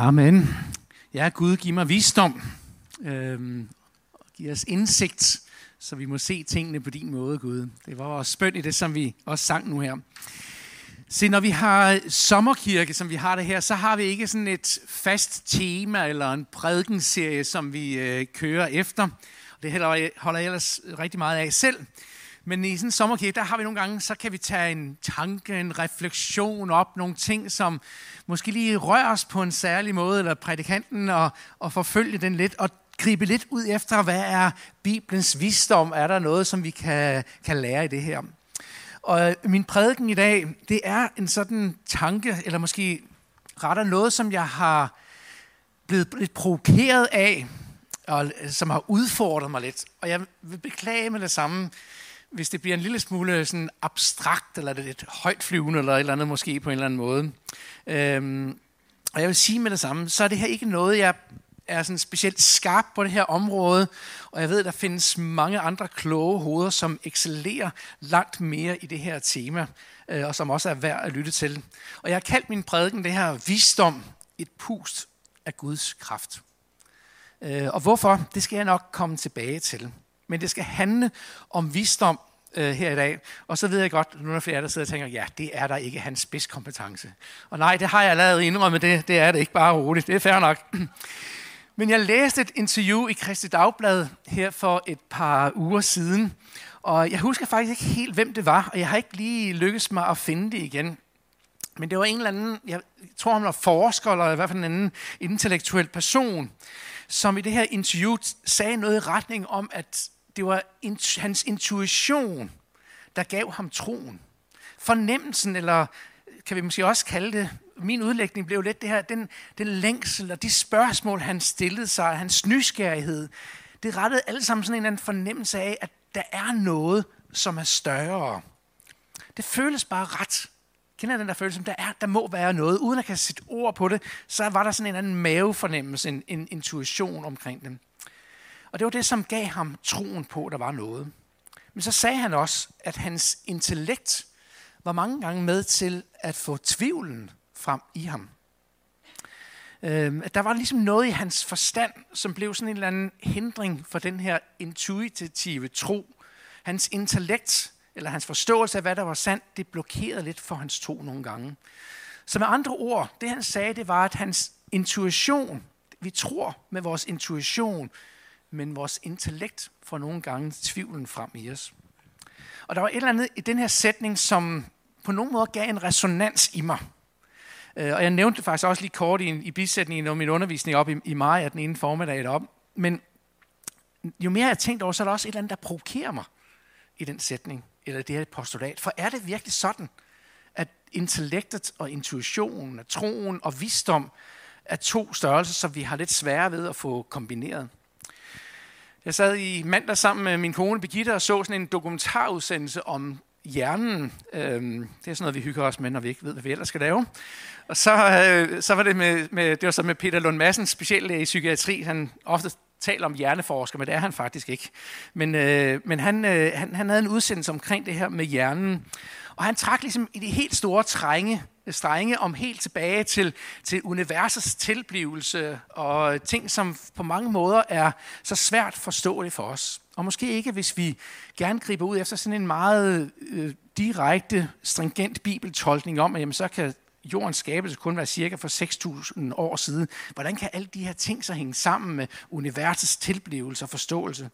Amen. Ja, Gud, giv mig visdom. Øhm, giv os indsigt, så vi må se tingene på din måde, Gud. Det var også spønt i det, som vi også sang nu her. Se, når vi har sommerkirke, som vi har det her, så har vi ikke sådan et fast tema eller en prædikenserie, som vi øh, kører efter. Det holder jeg ellers rigtig meget af selv. Men i sådan en sommerkirke, der har vi nogle gange, så kan vi tage en tanke, en refleksion op, nogle ting, som måske lige rører os på en særlig måde, eller prædikanten, og, og forfølge den lidt, og gribe lidt ud efter, hvad er Bibelens visdom? Er der noget, som vi kan, kan lære i det her? Og øh, min prædiken i dag, det er en sådan tanke, eller måske retter noget, som jeg har blevet lidt provokeret af, og øh, som har udfordret mig lidt. Og jeg vil beklage med det samme, hvis det bliver en lille smule sådan abstrakt, eller lidt højt flyvende, eller et eller andet måske på en eller anden måde. Øhm, og jeg vil sige med det samme, så er det her ikke noget, jeg er sådan specielt skarp på det her område, og jeg ved, at der findes mange andre kloge hoveder, som excellerer langt mere i det her tema, øh, og som også er værd at lytte til. Og jeg har kaldt min prædiken det her visdom, et pust af Guds kraft. Øh, og hvorfor, det skal jeg nok komme tilbage til men det skal handle om visdom øh, her i dag. Og så ved jeg godt, nu er der flere, der sidder og tænker, ja, det er der ikke hans spidskompetence. Og nej, det har jeg allerede indrømme, det, det er det ikke bare roligt. Det er fair nok. Men jeg læste et interview i Kristi Dagblad her for et par uger siden, og jeg husker faktisk ikke helt, hvem det var, og jeg har ikke lige lykkes mig at finde det igen. Men det var en eller anden, jeg tror han var forsker, eller i hvert fald en anden intellektuel person, som i det her interview sagde noget i retning om, at det var hans intuition, der gav ham troen. Fornemmelsen, eller kan vi måske også kalde det, min udlægning blev lidt det her, den, den længsel og de spørgsmål, han stillede sig, hans nysgerrighed, det rettede alle sammen sådan en eller anden fornemmelse af, at der er noget, som er større. Det føles bare ret. Kender den der følelse, der, er, der må være noget, uden at kan sætte ord på det, så var der sådan en eller anden mavefornemmelse, en, en intuition omkring dem. Og det var det, som gav ham troen på, at der var noget. Men så sagde han også, at hans intellekt var mange gange med til at få tvivlen frem i ham. Øh, at der var ligesom noget i hans forstand, som blev sådan en eller anden hindring for den her intuitive tro. Hans intellekt, eller hans forståelse af, hvad der var sandt, det blokerede lidt for hans tro nogle gange. Så med andre ord, det han sagde, det var, at hans intuition, vi tror med vores intuition, men vores intellekt får nogle gange tvivlen frem i os. Og der var et eller andet i den her sætning, som på nogen måde gav en resonans i mig. Øh, og jeg nævnte det faktisk også lige kort i, en, i bisætningen om min undervisning op i, i maj af den ene formiddag op. Men jo mere jeg tænkte over, så er der også et eller andet, der provokerer mig i den sætning, eller det her postulat. For er det virkelig sådan, at intellektet og intuitionen, troen og visdom er to størrelser, som vi har lidt svære ved at få kombineret? Jeg sad i mandag sammen med min kone Birgitte og så sådan en dokumentarudsendelse om hjernen. Øhm, det er sådan noget, vi hygger os med, når vi ikke ved, hvad vi ellers skal lave. Og så, øh, så var det med, med, det var så med Peter Lund Madsen, speciallæge i psykiatri. Han ofte taler om hjerneforsker, men det er han faktisk ikke. Men, øh, men han, øh, han, han havde en udsendelse omkring det her med hjernen. Og han trak ligesom i de helt store trænge, strenge om helt tilbage til, til universets tilblivelse og ting, som på mange måder er så svært forståelige for os. Og måske ikke, hvis vi gerne griber ud efter sådan en meget øh, direkte, stringent bibeltolkning om, at jamen, så kan jordens skabelse kun være cirka for 6.000 år siden. Hvordan kan alle de her ting så hænge sammen med universets tilblivelse og forståelse?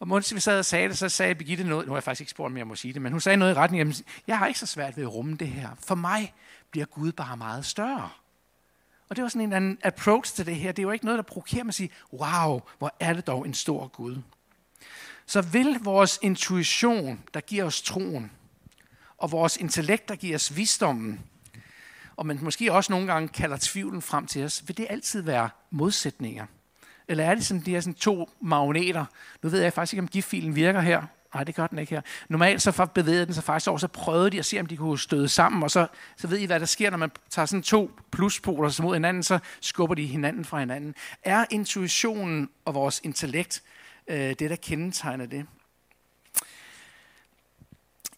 Og mens vi sad og sagde det, så sagde Birgitte noget, nu har jeg faktisk ikke spurgt, om jeg må sige det, men hun sagde noget i retning, jamen, jeg har ikke så svært ved at rumme det her. For mig bliver Gud bare meget større. Og det var sådan en anden approach til det her. Det er jo ikke noget, der provokerer mig at sige, wow, hvor er det dog en stor Gud. Så vil vores intuition, der giver os troen, og vores intellekt, der giver os visdommen, og man måske også nogle gange kalder tvivlen frem til os, vil det altid være modsætninger? Eller er det sådan, de her sådan to magneter? Nu ved jeg faktisk ikke, om giftfilen virker her. Nej, det gør den ikke her. Normalt så bevægede den sig faktisk over, så prøvede de at se, om de kunne støde sammen, og så, så ved I, hvad der sker, når man tager sådan to pluspoler mod hinanden, så skubber de hinanden fra hinanden. Er intuitionen og vores intellekt øh, det, der kendetegner det?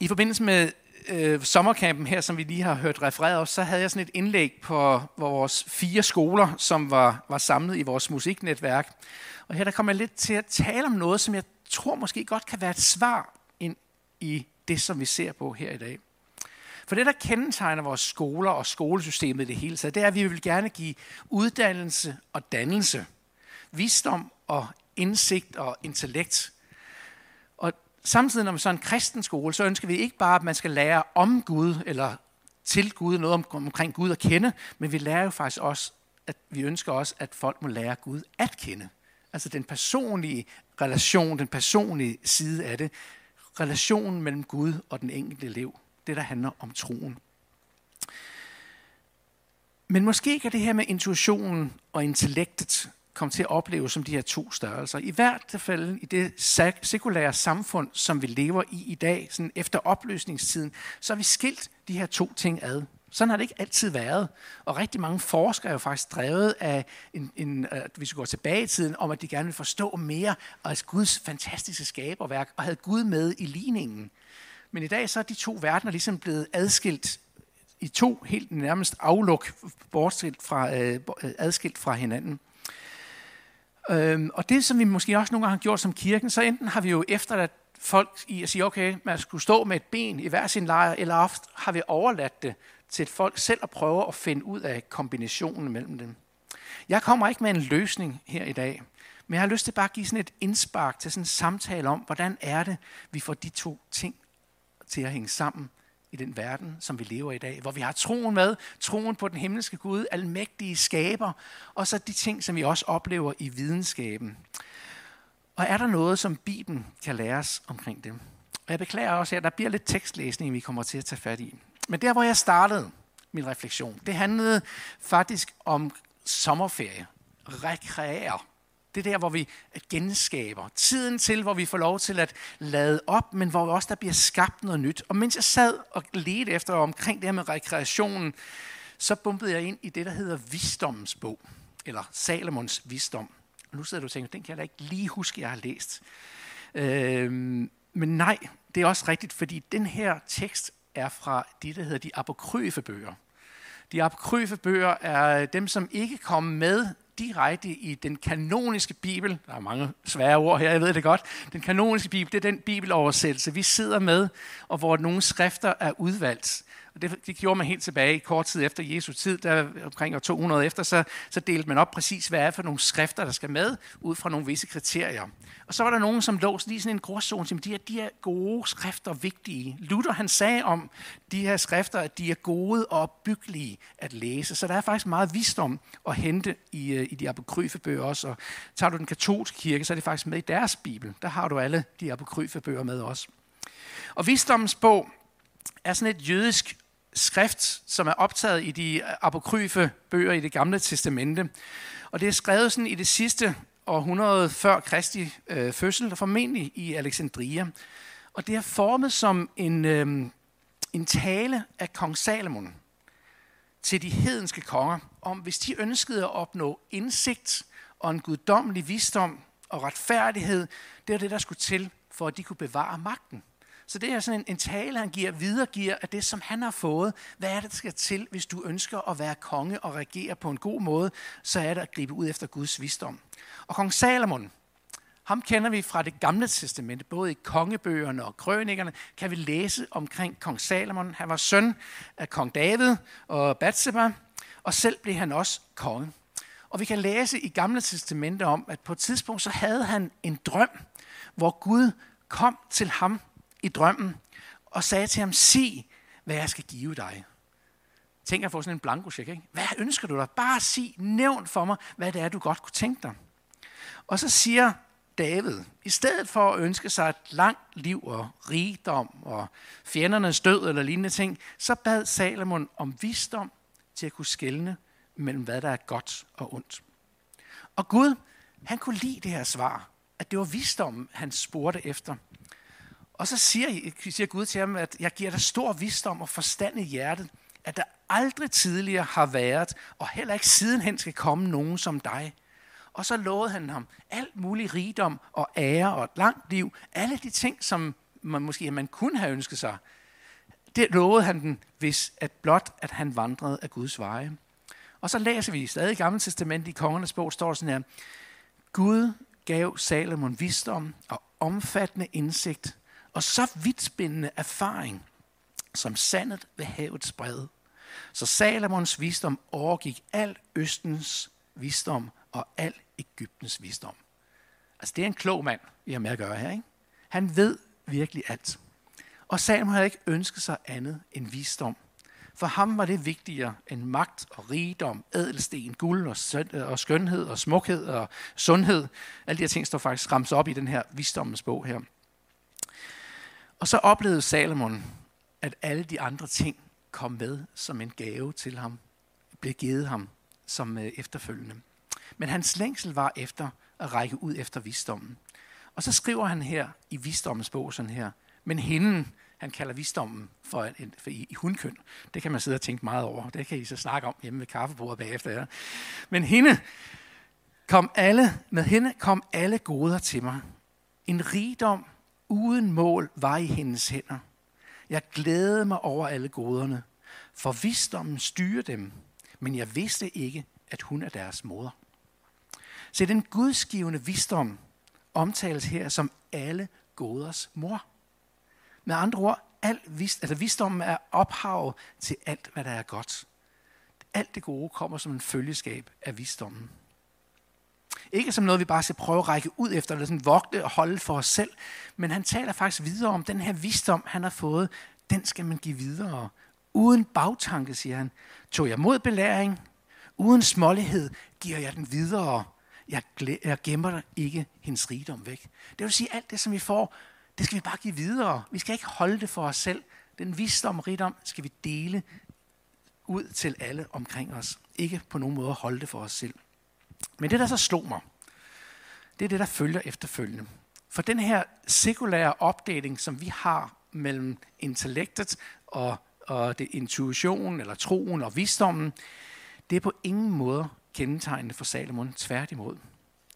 I forbindelse med øh, sommerkampen her, som vi lige har hørt refereret også, så havde jeg sådan et indlæg på vores fire skoler, som var, var samlet i vores musiknetværk. Og her der kommer jeg lidt til at tale om noget, som jeg tror måske godt kan være et svar ind i det, som vi ser på her i dag. For det, der kendetegner vores skoler og skolesystemet i det hele taget, det er, at vi vil gerne give uddannelse og dannelse, visdom og indsigt og intellekt. Og samtidig, når man så er en kristen skole, så ønsker vi ikke bare, at man skal lære om Gud, eller til Gud, noget om, omkring Gud at kende, men vi lærer jo faktisk også, at vi ønsker også, at folk må lære Gud at kende. Altså den personlige relation, den personlige side af det. Relationen mellem Gud og den enkelte elev. Det, der handler om troen. Men måske kan det her med intuitionen og intellektet komme til at opleve som de her to størrelser. I hvert fald i det sekulære samfund, som vi lever i i dag, sådan efter opløsningstiden, så har vi skilt de her to ting ad. Sådan har det ikke altid været. Og rigtig mange forskere er jo faktisk drevet af, en, en, øh, at vi går gå tilbage i tiden, om at de gerne vil forstå mere af Guds fantastiske skaberværk, og havde Gud med i ligningen. Men i dag så er de to verdener ligesom blevet adskilt i to helt nærmest afluk, bortset fra, øh, adskilt fra hinanden. Øhm, og det, som vi måske også nogle gange har gjort som kirken, så enten har vi jo efterladt folk i at sige, okay, man skulle stå med et ben i hver sin lejr, eller ofte har vi overladt det til et folk selv at prøve at finde ud af kombinationen mellem dem. Jeg kommer ikke med en løsning her i dag, men jeg har lyst til bare at give sådan et indspark til sådan en samtale om, hvordan er det, vi får de to ting til at hænge sammen i den verden, som vi lever i i dag, hvor vi har troen med, troen på den himmelske Gud, almægtige skaber, og så de ting, som vi også oplever i videnskaben. Og er der noget, som Bibelen kan lære os omkring dem? Og jeg beklager også, at der bliver lidt tekstlæsning, vi kommer til at tage fat i. Men der, hvor jeg startede min refleksion, det handlede faktisk om sommerferie. Rekreere. Det er der, hvor vi genskaber. Tiden til, hvor vi får lov til at lade op, men hvor også der bliver skabt noget nyt. Og mens jeg sad og ledte efter omkring det her med rekreationen, så bumpede jeg ind i det, der hedder Visdommens bog, eller Salomons Visdom. Og nu sidder du og tænker, den kan jeg da ikke lige huske, jeg har læst. Øhm, men nej, det er også rigtigt, fordi den her tekst er fra de, der hedder de apokryfe bøger. De apokryfe bøger er dem, som ikke kom med direkte i den kanoniske bibel. Der er mange svære ord her, jeg ved det godt. Den kanoniske bibel, det er den bibeloversættelse, vi sidder med, og hvor nogle skrifter er udvalgt. Og det, det gjorde man helt tilbage kort tid efter Jesu tid, der omkring år 200 efter, så, så delte man op præcis, hvad er for nogle skrifter, der skal med, ud fra nogle visse kriterier. Og så var der nogen, som lå lige sådan en gråzone, som de her, de her gode skrifter vigtige. Luther han sagde om de her skrifter, at de er gode og byggelige at læse. Så der er faktisk meget visdom at hente i, øh, i de apokryfe bøger også. Og tager du den katolske kirke, så er det faktisk med i deres bibel. Der har du alle de apokryfe bøger med også. Og visdommens bog er sådan et jødisk skrift, som er optaget i de apokryfe bøger i det gamle testamente. Og det er skrevet sådan i det sidste århundrede før Kristi øh, fødsel, formentlig i Alexandria. Og det er formet som en, øh, en tale af kong Salomon til de hedenske konger, om hvis de ønskede at opnå indsigt og en guddommelig visdom og retfærdighed, det er det, der skulle til, for at de kunne bevare magten. Så det er sådan en, en tale, han giver, videregiver af det, som han har fået. Hvad er det, der skal til, hvis du ønsker at være konge og regere på en god måde? Så er det at gribe ud efter Guds visdom. Og kong Salomon, ham kender vi fra det gamle testamente, både i kongebøgerne og krønikerne, kan vi læse omkring kong Salomon. Han var søn af kong David og Bathsheba, og selv blev han også konge. Og vi kan læse i gamle testamente om, at på et tidspunkt så havde han en drøm, hvor Gud kom til ham i drømmen og sagde til ham, sig, hvad jeg skal give dig. Tænk at få sådan en blankocheck, ikke? Hvad ønsker du dig? Bare sig, nævn for mig, hvad det er, du godt kunne tænke dig. Og så siger David, i stedet for at ønske sig et langt liv og rigdom og fjendernes død eller lignende ting, så bad Salomon om visdom til at kunne skelne mellem, hvad der er godt og ondt. Og Gud, han kunne lide det her svar, at det var visdom, han spurgte efter. Og så siger, siger Gud til ham, at jeg giver dig stor visdom og forstand i hjertet, at der aldrig tidligere har været, og heller ikke sidenhen skal komme nogen som dig. Og så lovede han ham alt mulig rigdom og ære og et langt liv. Alle de ting, som man måske man kunne have ønsket sig. Det lovede han den, hvis at blot at han vandrede af Guds veje. Og så læser vi stadig i Gamle Testament i Kongernes bog, står der sådan her, Gud gav Salomon visdom og omfattende indsigt og så vidtspændende erfaring, som sandet ved havets bred. Så Salomons visdom overgik al Østens visdom og al Ægyptens visdom. Altså det er en klog mand, vi har med at gøre her. Ikke? Han ved virkelig alt. Og Salomon havde ikke ønsket sig andet end visdom. For ham var det vigtigere end magt og rigdom, ædelsten, guld og, og skønhed og smukhed og sundhed. Alle de her ting står faktisk ramt op i den her visdommens bog her. Og så oplevede Salomon, at alle de andre ting kom med som en gave til ham, blev givet ham som øh, efterfølgende. Men hans længsel var efter at række ud efter visdommen. Og så skriver han her i visdommens bog sådan her, men hende, han kalder visdommen for, en, for i, i hundkøn. Det kan man sidde og tænke meget over. Det kan I så snakke om hjemme ved kaffebordet bagefter. Ja. Men hende kom alle, med hende kom alle goder til mig. En rigdom uden mål var i hendes hænder. Jeg glædede mig over alle goderne, for visdommen styrer dem, men jeg vidste ikke, at hun er deres moder. Se, den gudsgivende visdom omtales her som alle goders mor. Med andre ord, al vis, altså visdommen er ophavet til alt, hvad der er godt. Alt det gode kommer som en følgeskab af visdommen. Ikke som noget, vi bare skal prøve at række ud efter, eller sådan vogte og holde for os selv, men han taler faktisk videre om den her visdom, han har fået, den skal man give videre. Uden bagtanke, siger han, tog jeg mod belæring, uden smålighed giver jeg den videre. Jeg, jeg gemmer ikke hendes rigdom væk. Det vil sige, alt det, som vi får, det skal vi bare give videre. Vi skal ikke holde det for os selv. Den visdom og rigdom skal vi dele ud til alle omkring os. Ikke på nogen måde holde det for os selv. Men det, der så slog mig, det er det, der følger efterfølgende. For den her sekulære opdeling, som vi har mellem intellektet og, og det intuition, eller troen og visdommen, det er på ingen måde kendetegnende for Salomon. Tværtimod.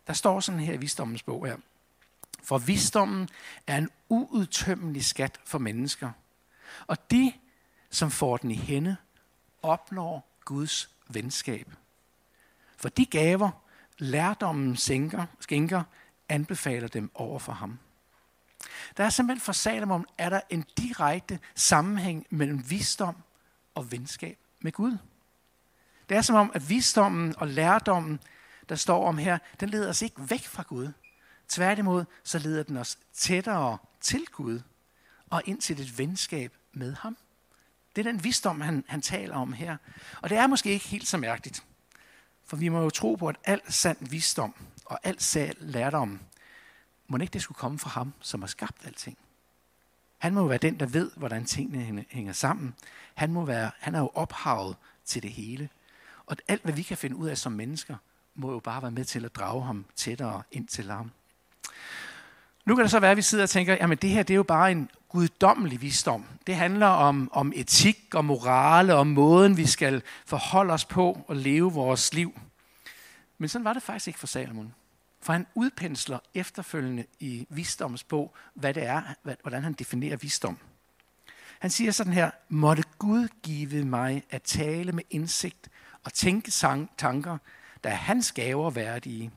Der står sådan her i visdommens bog her. For visdommen er en uudtømmelig skat for mennesker. Og de, som får den i hende, opnår Guds venskab. For de gaver, lærdommen sænker, skænker, anbefaler dem over for ham. Der er simpelthen for Salomon, er der en direkte sammenhæng mellem visdom og venskab med Gud. Det er som om, at visdommen og lærdommen, der står om her, den leder os ikke væk fra Gud. Tværtimod, så leder den os tættere til Gud og ind til et venskab med ham. Det er den visdom, han, han taler om her. Og det er måske ikke helt så mærkeligt. For vi må jo tro på, at al sand visdom og al sand lærdom, må ikke det skulle komme fra ham, som har skabt alting. Han må jo være den, der ved, hvordan tingene hænger sammen. Han, må være, han er jo ophavet til det hele. Og alt, hvad vi kan finde ud af som mennesker, må jo bare være med til at drage ham tættere ind til ham. Nu kan det så være, at vi sidder og tænker, at det her det er jo bare en guddommelig visdom. Det handler om, om etik og morale, og måden, vi skal forholde os på og leve vores liv. Men sådan var det faktisk ikke for Salomon. For han udpensler efterfølgende i visdomsbog, hvad det er, hvordan han definerer visdom. Han siger sådan her, måtte Gud give mig at tale med indsigt og tænke tanker, der er hans gaver værdige.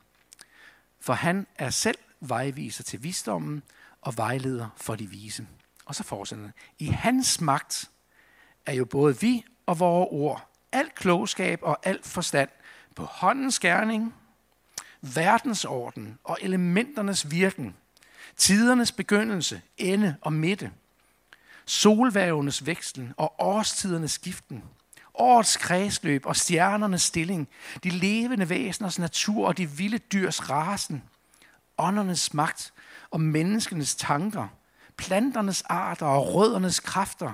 For han er selv vejviser til visdommen og vejleder for de vise. Og så fortsætter han. I hans magt er jo både vi og vores ord, al klogskab og alt forstand på håndens gerning, verdensorden og elementernes virken, tidernes begyndelse, ende og midte, solværvenes vekslen og årstidernes skiften, årets kredsløb og stjernernes stilling, de levende væseners natur og de vilde dyrs rasen, åndernes magt og menneskenes tanker, planternes arter og røddernes kræfter.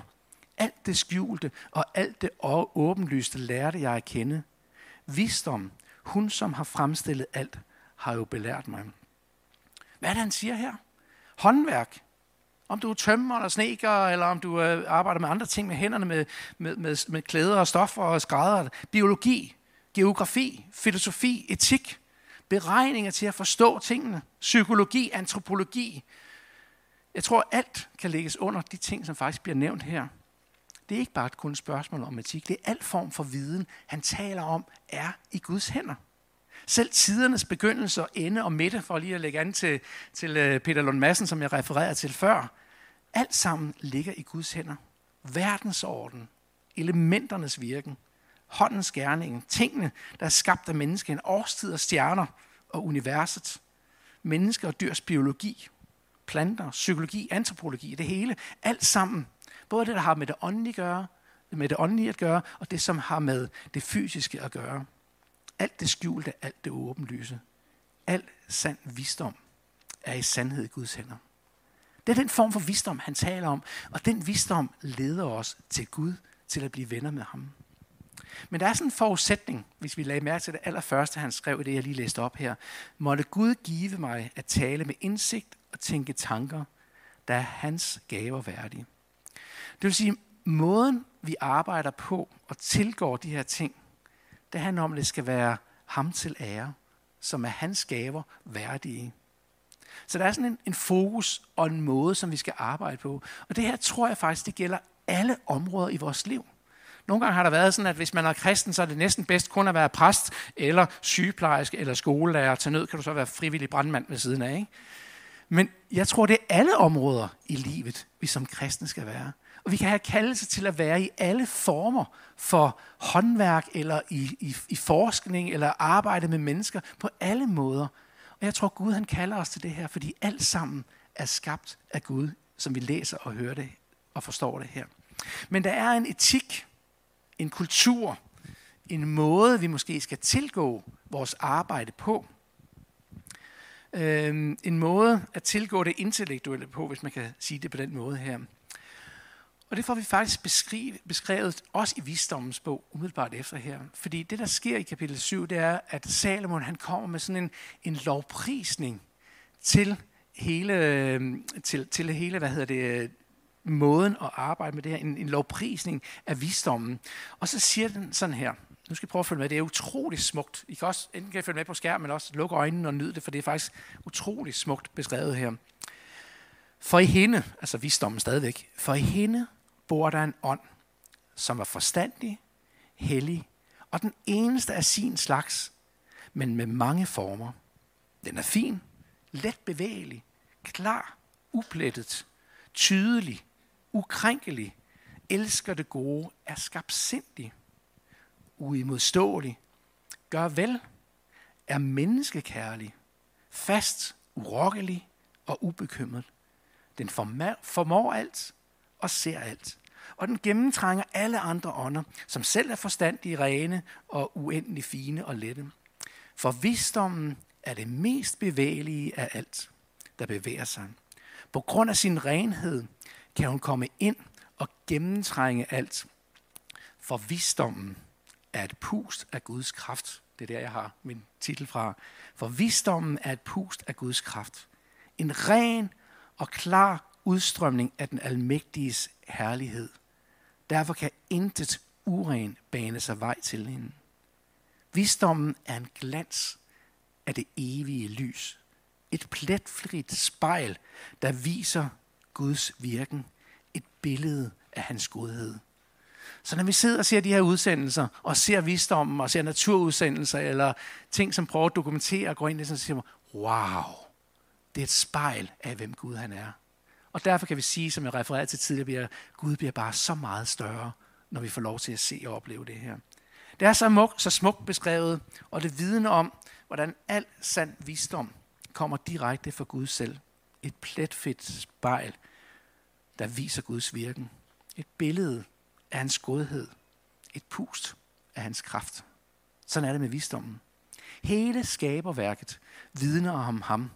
Alt det skjulte og alt det åbenlyste lærte jeg at kende. Visdom, hun som har fremstillet alt, har jo belært mig. Hvad er det, han siger her? Håndværk. Om du er tømmer eller sneker, eller om du øh, arbejder med andre ting med hænderne, med, med, med, med klæder og stoffer og skrædder. Biologi, geografi, filosofi, etik, beregninger til at forstå tingene, psykologi, antropologi. Jeg tror, alt kan lægges under de ting, som faktisk bliver nævnt her. Det er ikke bare kun et spørgsmål om etik. Det er al form for viden, han taler om, er i Guds hænder. Selv tidernes begyndelse og ende og midte, for lige at lægge an til, til øh, Peter Lund Madsen, som jeg refererede til før, alt sammen ligger i Guds hænder. Verdensorden, elementernes virken, håndens gerning, tingene, der er skabt af mennesken, årstid og stjerner og universet, mennesker og dyrs biologi, planter, psykologi, antropologi, det hele, alt sammen. Både det, der har med det åndelige, gøre, med det åndelige at gøre, og det, som har med det fysiske at gøre. Alt det skjulte, alt det åbenlyse. Al sand visdom er i sandhed i Guds hænder. Det er den form for visdom, han taler om, og den visdom leder os til Gud, til at blive venner med ham. Men der er sådan en forudsætning, hvis vi lagde mærke til det allerførste, han skrev i det, jeg lige læste op her. Måtte Gud give mig at tale med indsigt og tænke tanker, der er hans gaver værdige. Det vil sige, måden vi arbejder på og tilgår de her ting, det handler om, at det skal være ham til ære, som er hans gaver værdige. Så der er sådan en, en fokus og en måde, som vi skal arbejde på. Og det her tror jeg faktisk, det gælder alle områder i vores liv. Nogle gange har der været sådan, at hvis man er kristen, så er det næsten bedst kun at være præst, eller sygeplejerske, eller skolelærer. Til nød kan du så være frivillig brandmand ved siden af. Ikke? Men jeg tror, det er alle områder i livet, vi som kristne skal være. Og vi kan have kaldelse til at være i alle former for håndværk, eller i, i, i forskning, eller arbejde med mennesker, på alle måder. Og jeg tror, Gud han kalder os til det her, fordi alt sammen er skabt af Gud, som vi læser og hører det og forstår det her. Men der er en etik, en kultur, en måde, vi måske skal tilgå vores arbejde på. Øhm, en måde at tilgå det intellektuelle på, hvis man kan sige det på den måde her. Og det får vi faktisk beskrevet, beskrevet også i visdommens bog, umiddelbart efter her. Fordi det, der sker i kapitel 7, det er, at Salomon han kommer med sådan en, en lovprisning til hele, øhm, til, til hele, hvad hedder det, måden at arbejde med det her, en, en lovprisning af visdommen. Og så siger den sådan her, nu skal I prøve at følge med, det er utroligt smukt. I kan også, enten kan I følge med på skærmen, men også lukke øjnene og nyde det, for det er faktisk utroligt smukt beskrevet her. For i hende, altså visdommen stadigvæk, for i hende bor der en ånd, som er forstandig, hellig og den eneste af sin slags, men med mange former. Den er fin, let bevægelig, klar, uplettet, tydelig, ukrænkelig, elsker det gode, er skabsindig, uimodståelig, gør vel, er menneskekærlig, fast, urokkelig og ubekymret. Den formår alt og ser alt. Og den gennemtrænger alle andre ånder, som selv er forstandige, rene og uendelig fine og lette. For visdommen er det mest bevægelige af alt, der bevæger sig. På grund af sin renhed kan hun komme ind og gennemtrænge alt. For visdommen er et pust af Guds kraft. Det er der, jeg har min titel fra. For visdommen er et pust af Guds kraft. En ren og klar udstrømning af den almægtiges herlighed. Derfor kan intet uren bane sig vej til hende. Visdommen er en glans af det evige lys. Et pletfrit spejl, der viser Guds virken. Et billede af hans godhed. Så når vi sidder og ser de her udsendelser, og ser visdommen, og ser naturudsendelser, eller ting, som prøver at dokumentere og går ind i det, så siger man, wow, det er et spejl af, hvem Gud han er. Og derfor kan vi sige, som jeg refererede til tidligere, at Gud bliver bare så meget større, når vi får lov til at se og opleve det her. Det er så, muk, så smukt beskrevet, og det vidner om, hvordan al sand visdom kommer direkte fra Gud selv. Et pletfedt spejl, der viser Guds virken. Et billede af hans godhed. Et pust af hans kraft. Sådan er det med visdommen. Hele skaberværket vidner om ham.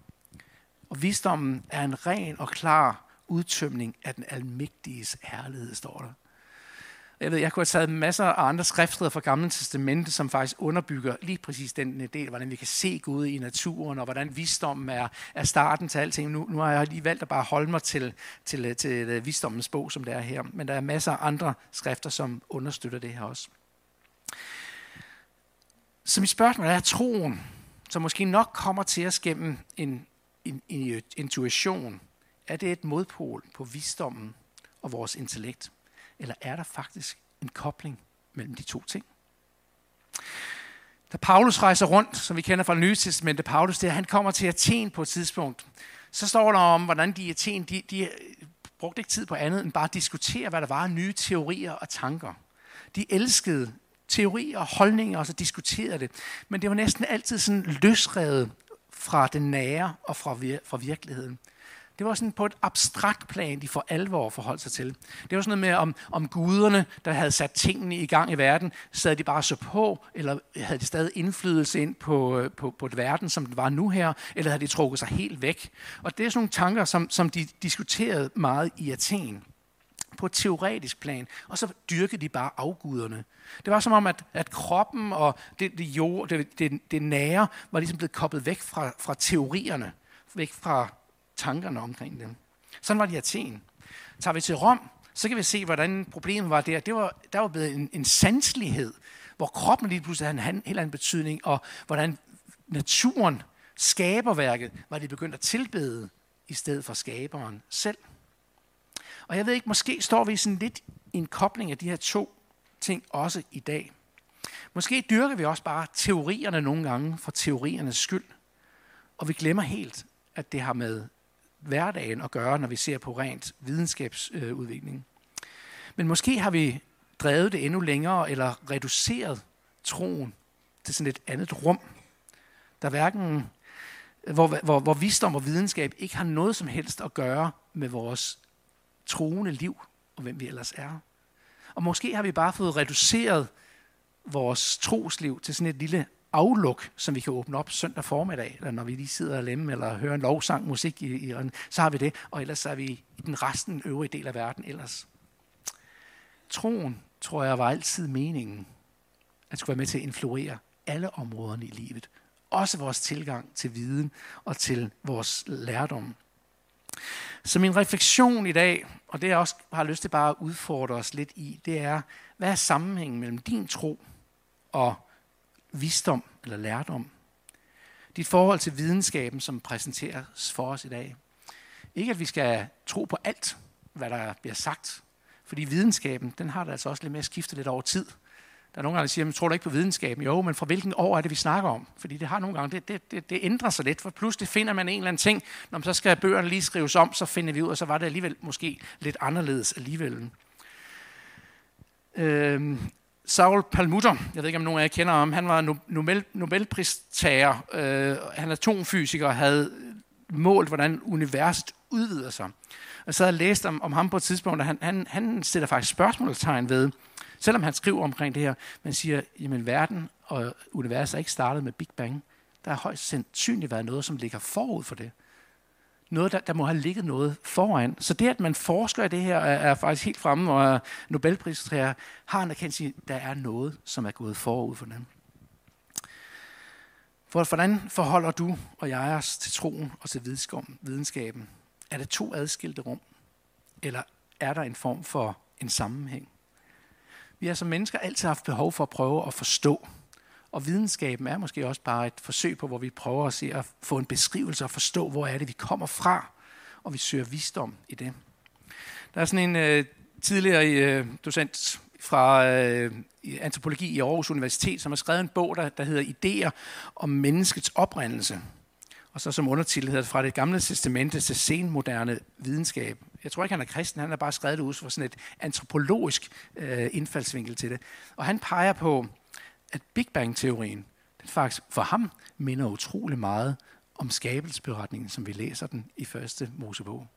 Og visdommen er en ren og klar udtømning af den almægtiges herlighed, står der. Jeg ved, jeg kunne have taget masser af andre skriftsteder fra Gamle Testamente, som faktisk underbygger lige præcis den øh, del, hvordan vi kan se Gud i naturen, og hvordan visdommen er, er starten til alting. Nu, nu har jeg lige valgt at bare holde mig til, til, øh, til, til visdommens bog, som det er her. Men der er masser af andre skrifter, som understøtter det her også. Så mit spørgsmål er, troen, som måske nok kommer til os gennem en, en, en intuition, er det et modpol på visdommen og vores intellekt? Eller er der faktisk en kobling mellem de to ting? Da Paulus rejser rundt, som vi kender fra Nye Testamentet, Paulus der, han kommer til Athen på et tidspunkt, så står der om, hvordan de i Athen, de, de brugte ikke tid på andet end bare at diskutere, hvad der var nye teorier og tanker. De elskede teorier og holdninger, og så diskuterede det. Men det var næsten altid sådan løsrevet fra det nære og fra, vir- fra virkeligheden. Det var sådan på et abstrakt plan, de for alvor forholdt sig til. Det var sådan noget med, om, om guderne, der havde sat tingene i gang i verden, sad de bare så på, eller havde de stadig indflydelse ind på, øh, på, på et verden, som den var nu her, eller havde de trukket sig helt væk. Og det er sådan nogle tanker, som, som de diskuterede meget i Athen på et teoretisk plan, og så dyrkede de bare afguderne. Det var som om, at, at kroppen og det, det, jord, det, det, det nære var ligesom blevet koblet væk fra, fra teorierne, væk fra tankerne omkring dem. Sådan var det i Athen. Tager vi til Rom, så kan vi se, hvordan problemet var der. Det var, der var blevet en, en sanselighed, hvor kroppen lige pludselig havde en helt anden betydning, og hvordan naturen, skaberværket, var de begyndt at tilbede i stedet for skaberen selv. Og jeg ved ikke, måske står vi sådan lidt i en kobling af de her to ting også i dag. Måske dyrker vi også bare teorierne nogle gange for teoriernes skyld, og vi glemmer helt, at det har med hverdagen at gøre, når vi ser på rent videnskabsudvikling. Men måske har vi drevet det endnu længere, eller reduceret troen til sådan et andet rum, der hverken, hvor, hvor, hvor visdom og videnskab ikke har noget som helst at gøre med vores troende liv, og hvem vi ellers er. Og måske har vi bare fået reduceret vores trosliv til sådan et lille afluk, som vi kan åbne op søndag formiddag, eller når vi lige sidder alene, eller hører en lovsang, musik, i, i, så har vi det, og ellers er vi i den resten øvrige del af verden ellers. Troen, tror jeg, var altid meningen, at skulle være med til at influere alle områderne i livet. Også vores tilgang til viden og til vores lærdom. Så min refleksion i dag, og det jeg også har lyst til bare at udfordre os lidt i, det er, hvad er sammenhængen mellem din tro og visdom eller lærdom? Dit forhold til videnskaben, som præsenteres for os i dag. Ikke at vi skal tro på alt, hvad der bliver sagt, fordi videnskaben, den har det altså også lidt med at skifte lidt over tid. Der er nogle gange, der siger, man tror du ikke på videnskaben? Jo, men fra hvilken år er det, vi snakker om? Fordi det har nogle gange, det, det, det, det ændrer sig lidt, for pludselig finder man en eller anden ting, når man så skal bøgerne lige skrives om, så finder vi ud, og så var det alligevel måske lidt anderledes alligevel. Øhm, Saul Palmutter, jeg ved ikke, om nogen af jer kender ham, han var Nobel, Nobelpristager, øh, han er atomfysiker og havde målt, hvordan universet udvider sig. Og så havde jeg læst om, om ham på et tidspunkt, og han, han, han sætter faktisk spørgsmålstegn ved, Selvom han skriver omkring det her, man siger, jamen verden og universet er ikke startet med Big Bang. Der har højst sandsynligt været noget, som ligger forud for det. Noget, der, der må have ligget noget foran. Så det, at man forsker i det her, er, er faktisk helt fremme, og Nobelpristræer har en erkendelse at der er noget, som er gået forud for dem. For hvordan forholder du og jeg os til troen og til videnskaben? Er det to adskilte rum? Eller er der en form for en sammenhæng? Vi har som mennesker altid haft behov for at prøve at forstå. Og videnskaben er måske også bare et forsøg på, hvor vi prøver at se at få en beskrivelse og forstå, hvor er det, vi kommer fra, og vi søger visdom i det. Der er sådan en øh, tidligere øh, docent fra øh, antropologi i Aarhus Universitet, som har skrevet en bog, der, der hedder Ideer om menneskets oprindelse. Og så som undertitel hedder det fra det gamle testamente til senmoderne videnskab jeg tror ikke, han er kristen, han har bare skrevet det ud fra sådan et antropologisk øh, indfaldsvinkel til det. Og han peger på, at Big Bang-teorien, den faktisk for ham minder utrolig meget om skabelsesberetningen, som vi læser den i første Mosebog.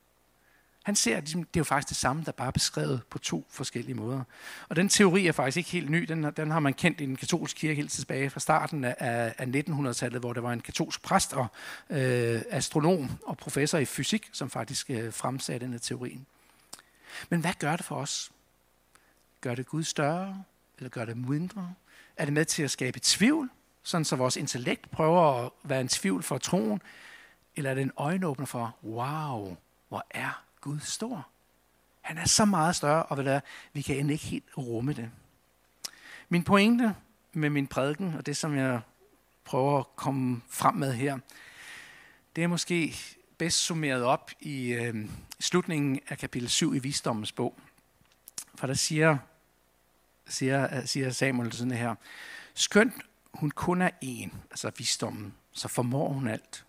Han ser, at det er jo faktisk det samme, der bare er beskrevet på to forskellige måder. Og den teori er faktisk ikke helt ny. Den, den har man kendt i den katolske kirke helt tilbage fra starten af, af 1900-tallet, hvor der var en katolsk præst og øh, astronom og professor i fysik, som faktisk øh, fremsatte denne teori. Men hvad gør det for os? Gør det Gud større, eller gør det mindre? Er det med til at skabe tvivl, sådan så vores intellekt prøver at være en tvivl for troen? Eller er det en øjenåbner for, wow, hvor er Gud stor. Han er så meget større, og hvad der, vi kan end ikke helt rumme det. Min pointe med min prædiken, og det som jeg prøver at komme frem med her, det er måske bedst summeret op i øh, slutningen af kapitel 7 i Visdommens bog, For der siger, siger, siger Samuel sådan her, skønt hun kun er en, altså visdommen, så formår hun alt.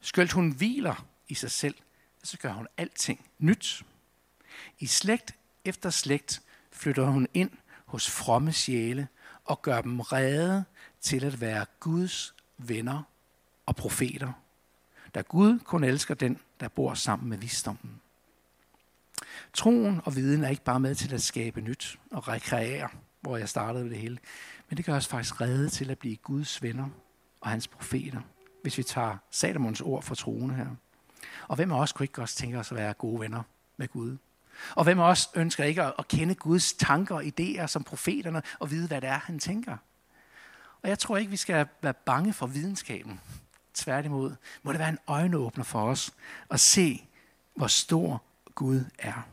Skønt hun hviler i sig selv, så gør hun alting nyt. I slægt efter slægt flytter hun ind hos fromme sjæle og gør dem rede til at være Guds venner og profeter, da Gud kun elsker den, der bor sammen med visdommen. Troen og viden er ikke bare med til at skabe nyt og rekreere, hvor jeg startede med det hele, men det gør os faktisk redde til at blive Guds venner og hans profeter, hvis vi tager Salomons ord for troende her. Og hvem af os kunne ikke også tænke os at være gode venner med Gud? Og hvem af os ønsker ikke at kende Guds tanker og idéer som profeterne og vide, hvad det er, han tænker? Og jeg tror ikke, vi skal være bange for videnskaben. Tværtimod må det være en øjenåbner for os at se, hvor stor Gud er.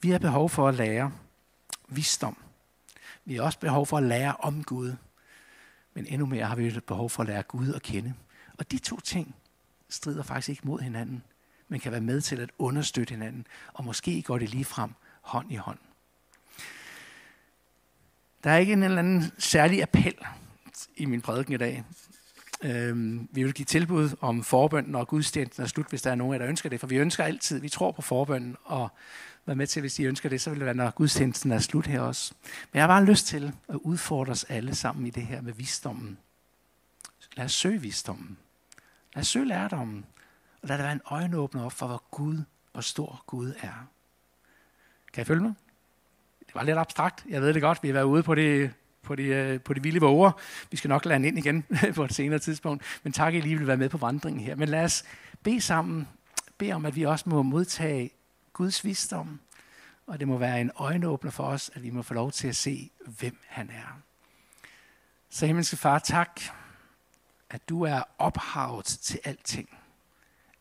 Vi har behov for at lære visdom. Vi har også behov for at lære om Gud. Men endnu mere har vi et behov for at lære Gud at kende. Og de to ting strider faktisk ikke mod hinanden, men kan være med til at understøtte hinanden. Og måske går det lige frem hånd i hånd. Der er ikke en eller anden særlig appel i min prædiken i dag. Øhm, vi vil give tilbud om forbøn, når gudstjenesten er slut, hvis der er nogen af jer, der ønsker det. For vi ønsker altid, vi tror på forbønnen, og være med til, hvis I ønsker det, så vil det være, når gudstjenesten er slut her også. Men jeg har bare lyst til at udfordre os alle sammen i det her med visdommen. Lad os søge visdommen. Lad os søge lærdommen. Og lad der være en øjenåbner op for, hvor Gud, hvor stor Gud er. Kan I følge mig? Det var lidt abstrakt. Jeg ved det godt. Vi har været ude på det på de, øh, på de vilde våger. Vi skal nok lande ind igen på et senere tidspunkt. Men tak, at I lige vil være med på vandringen her. Men lad os bede sammen. Bed om, at vi også må modtage Guds visdom. Og det må være en øjenåbner for os, at vi må få lov til at se, hvem han er. Så himmelske far, tak, at du er ophavet til alting.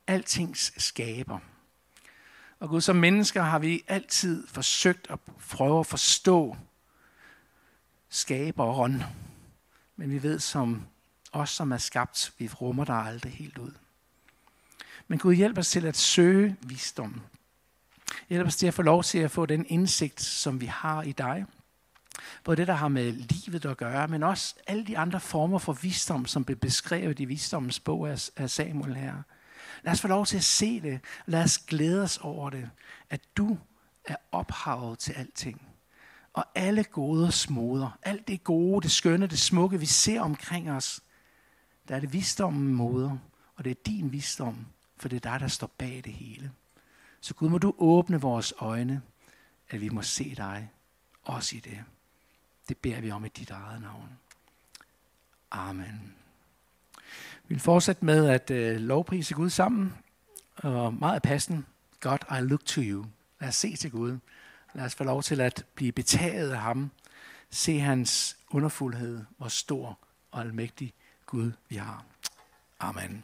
Altings skaber. Og Gud, som mennesker har vi altid forsøgt at prøve at forstå, skaberen. Men vi ved, som os, som er skabt, vi rummer dig aldrig helt ud. Men Gud hjælp os til at søge visdom. Hjælp os til at få lov til at få den indsigt, som vi har i dig. Både det, der har med livet at gøre, men også alle de andre former for visdom, som blev beskrevet i visdommens bog af Samuel her. Lad os få lov til at se det. Lad os glæde os over det, at du er ophavet til alting og alle gode smoder, alt det gode, det skønne, det smukke, vi ser omkring os, der er det visdommen moder, og det er din visdom, for det er dig, der står bag det hele. Så Gud, må du åbne vores øjne, at vi må se dig, også i det. Det beder vi om i dit eget navn. Amen. Vi vil fortsætte med at øh, lovprise Gud sammen, og meget passende, God, I look to you. Lad os se til Gud. Lad os få lov til at blive betaget af ham. Se hans underfuldhed, hvor stor og almægtig Gud vi har. Amen.